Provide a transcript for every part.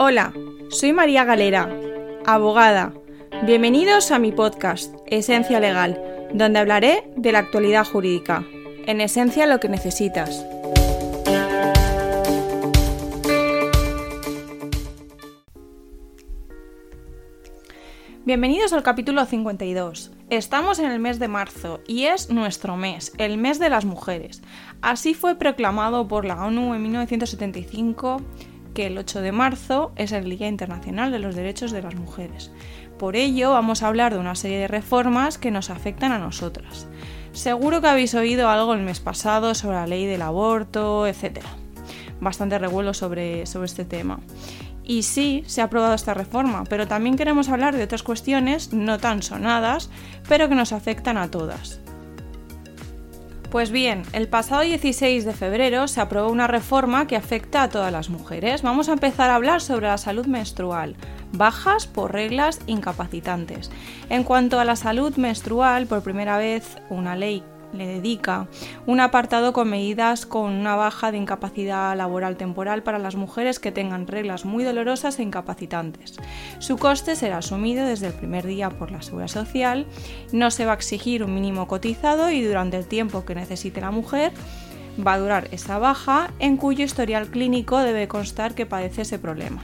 Hola, soy María Galera, abogada. Bienvenidos a mi podcast, Esencia Legal, donde hablaré de la actualidad jurídica. En esencia lo que necesitas. Bienvenidos al capítulo 52. Estamos en el mes de marzo y es nuestro mes, el mes de las mujeres. Así fue proclamado por la ONU en 1975 que el 8 de marzo es el Día Internacional de los Derechos de las Mujeres. Por ello vamos a hablar de una serie de reformas que nos afectan a nosotras. Seguro que habéis oído algo el mes pasado sobre la ley del aborto, etc. Bastante revuelo sobre, sobre este tema. Y sí, se ha aprobado esta reforma, pero también queremos hablar de otras cuestiones no tan sonadas, pero que nos afectan a todas. Pues bien, el pasado 16 de febrero se aprobó una reforma que afecta a todas las mujeres. Vamos a empezar a hablar sobre la salud menstrual, bajas por reglas incapacitantes. En cuanto a la salud menstrual, por primera vez una ley le dedica. Un apartado con medidas con una baja de incapacidad laboral temporal para las mujeres que tengan reglas muy dolorosas e incapacitantes. Su coste será asumido desde el primer día por la Seguridad Social, no se va a exigir un mínimo cotizado y durante el tiempo que necesite la mujer va a durar esa baja en cuyo historial clínico debe constar que padece ese problema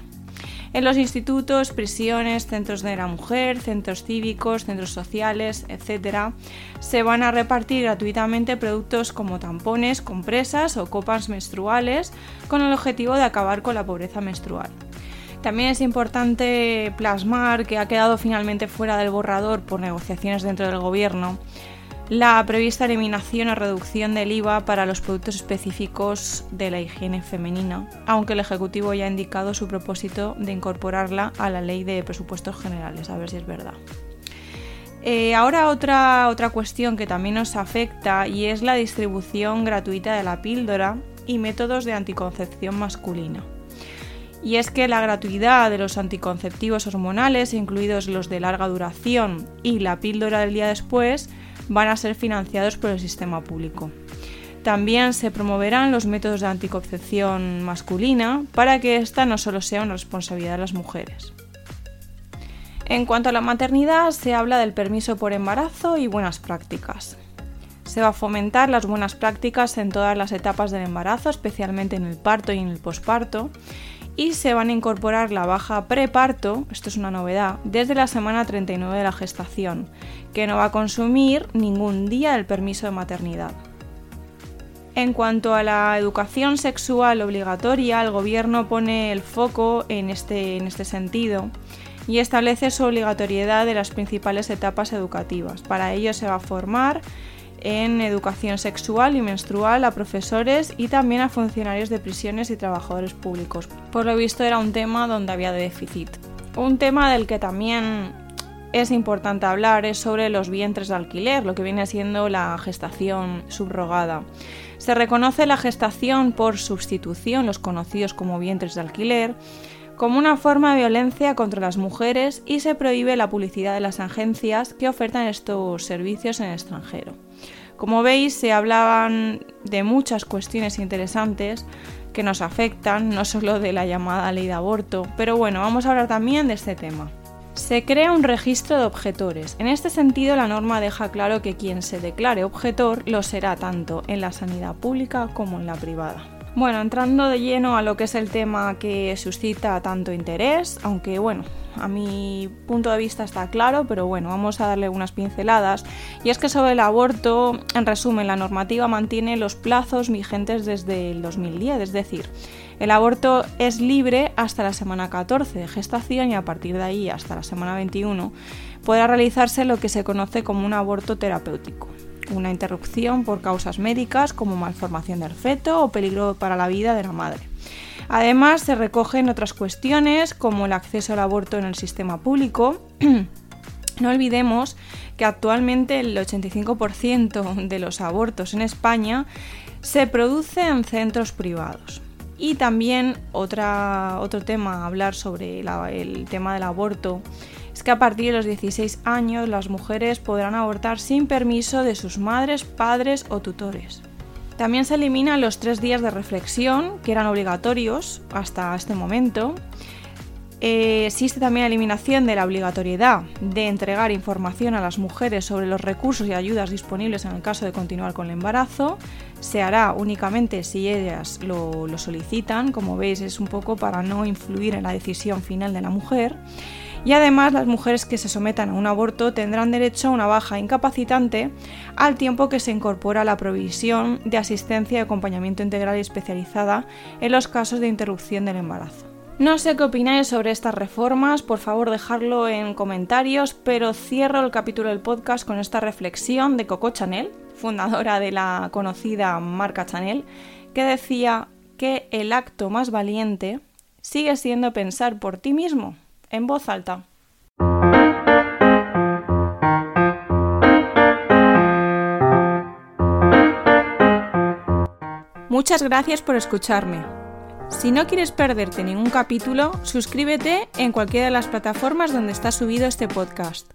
en los institutos, prisiones, centros de la mujer, centros cívicos, centros sociales, etc., se van a repartir gratuitamente productos como tampones, compresas o copas menstruales con el objetivo de acabar con la pobreza menstrual. También es importante plasmar que ha quedado finalmente fuera del borrador por negociaciones dentro del Gobierno la prevista eliminación o reducción del IVA para los productos específicos de la higiene femenina, aunque el Ejecutivo ya ha indicado su propósito de incorporarla a la ley de presupuestos generales, a ver si es verdad. Eh, ahora otra, otra cuestión que también nos afecta y es la distribución gratuita de la píldora y métodos de anticoncepción masculina. Y es que la gratuidad de los anticonceptivos hormonales, incluidos los de larga duración y la píldora del día después, van a ser financiados por el sistema público. También se promoverán los métodos de anticoncepción masculina para que esta no solo sea una responsabilidad de las mujeres. En cuanto a la maternidad, se habla del permiso por embarazo y buenas prácticas. Se va a fomentar las buenas prácticas en todas las etapas del embarazo, especialmente en el parto y en el posparto, y se van a incorporar la baja preparto, esto es una novedad, desde la semana 39 de la gestación, que no va a consumir ningún día del permiso de maternidad. En cuanto a la educación sexual obligatoria, el gobierno pone el foco en este, en este sentido y establece su obligatoriedad de las principales etapas educativas. Para ello se va a formar en educación sexual y menstrual a profesores y también a funcionarios de prisiones y trabajadores públicos. Por lo visto era un tema donde había déficit. Un tema del que también es importante hablar es sobre los vientres de alquiler, lo que viene siendo la gestación subrogada. Se reconoce la gestación por sustitución, los conocidos como vientres de alquiler, como una forma de violencia contra las mujeres y se prohíbe la publicidad de las agencias que ofertan estos servicios en el extranjero. Como veis, se hablaban de muchas cuestiones interesantes que nos afectan, no solo de la llamada ley de aborto, pero bueno, vamos a hablar también de este tema. Se crea un registro de objetores. En este sentido, la norma deja claro que quien se declare objetor lo será tanto en la sanidad pública como en la privada. Bueno, entrando de lleno a lo que es el tema que suscita tanto interés, aunque bueno, a mi punto de vista está claro, pero bueno, vamos a darle unas pinceladas. Y es que sobre el aborto, en resumen, la normativa mantiene los plazos vigentes desde el 2010, es decir, El aborto es libre hasta la semana 14 de gestación y a partir de ahí hasta la semana 21 podrá realizarse lo que se conoce como un aborto terapéutico, una interrupción por causas médicas como malformación del feto o peligro para la vida de la madre. Además, se recogen otras cuestiones como el acceso al aborto en el sistema público. no olvidemos que actualmente el 85% de los abortos en España se produce en centros privados. Y también otra, otro tema a hablar sobre el tema del aborto es que a partir de los 16 años las mujeres podrán abortar sin permiso de sus madres, padres o tutores. También se eliminan los tres días de reflexión, que eran obligatorios hasta este momento. Eh, existe también la eliminación de la obligatoriedad de entregar información a las mujeres sobre los recursos y ayudas disponibles en el caso de continuar con el embarazo se hará únicamente si ellas lo, solicitan, como veis es un poco para no influir en la decisión final de la mujer. Y además las mujeres que se sometan a un aborto tendrán derecho a una baja incapacitante al tiempo que se incorpora la provisión de asistencia y acompañamiento integral y especializada en los casos de interrupción del embarazo. No sé qué opináis sobre estas reformas, por favor dejadlo en comentarios, pero cierro el capítulo del podcast con esta reflexión de Coco Chanel, fundadora de la conocida marca Chanel, que decía que el acto más valiente sigue siendo pensar por ti mismo, en voz alta. Muchas gracias por escucharme. Si no quieres perderte ningún capítulo, suscríbete en cualquiera de las plataformas donde está subido este podcast.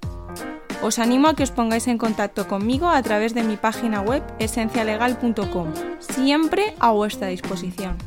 Os animo a que os pongáis en contacto conmigo a través de mi página web esencialegal.com, siempre a vuestra disposición.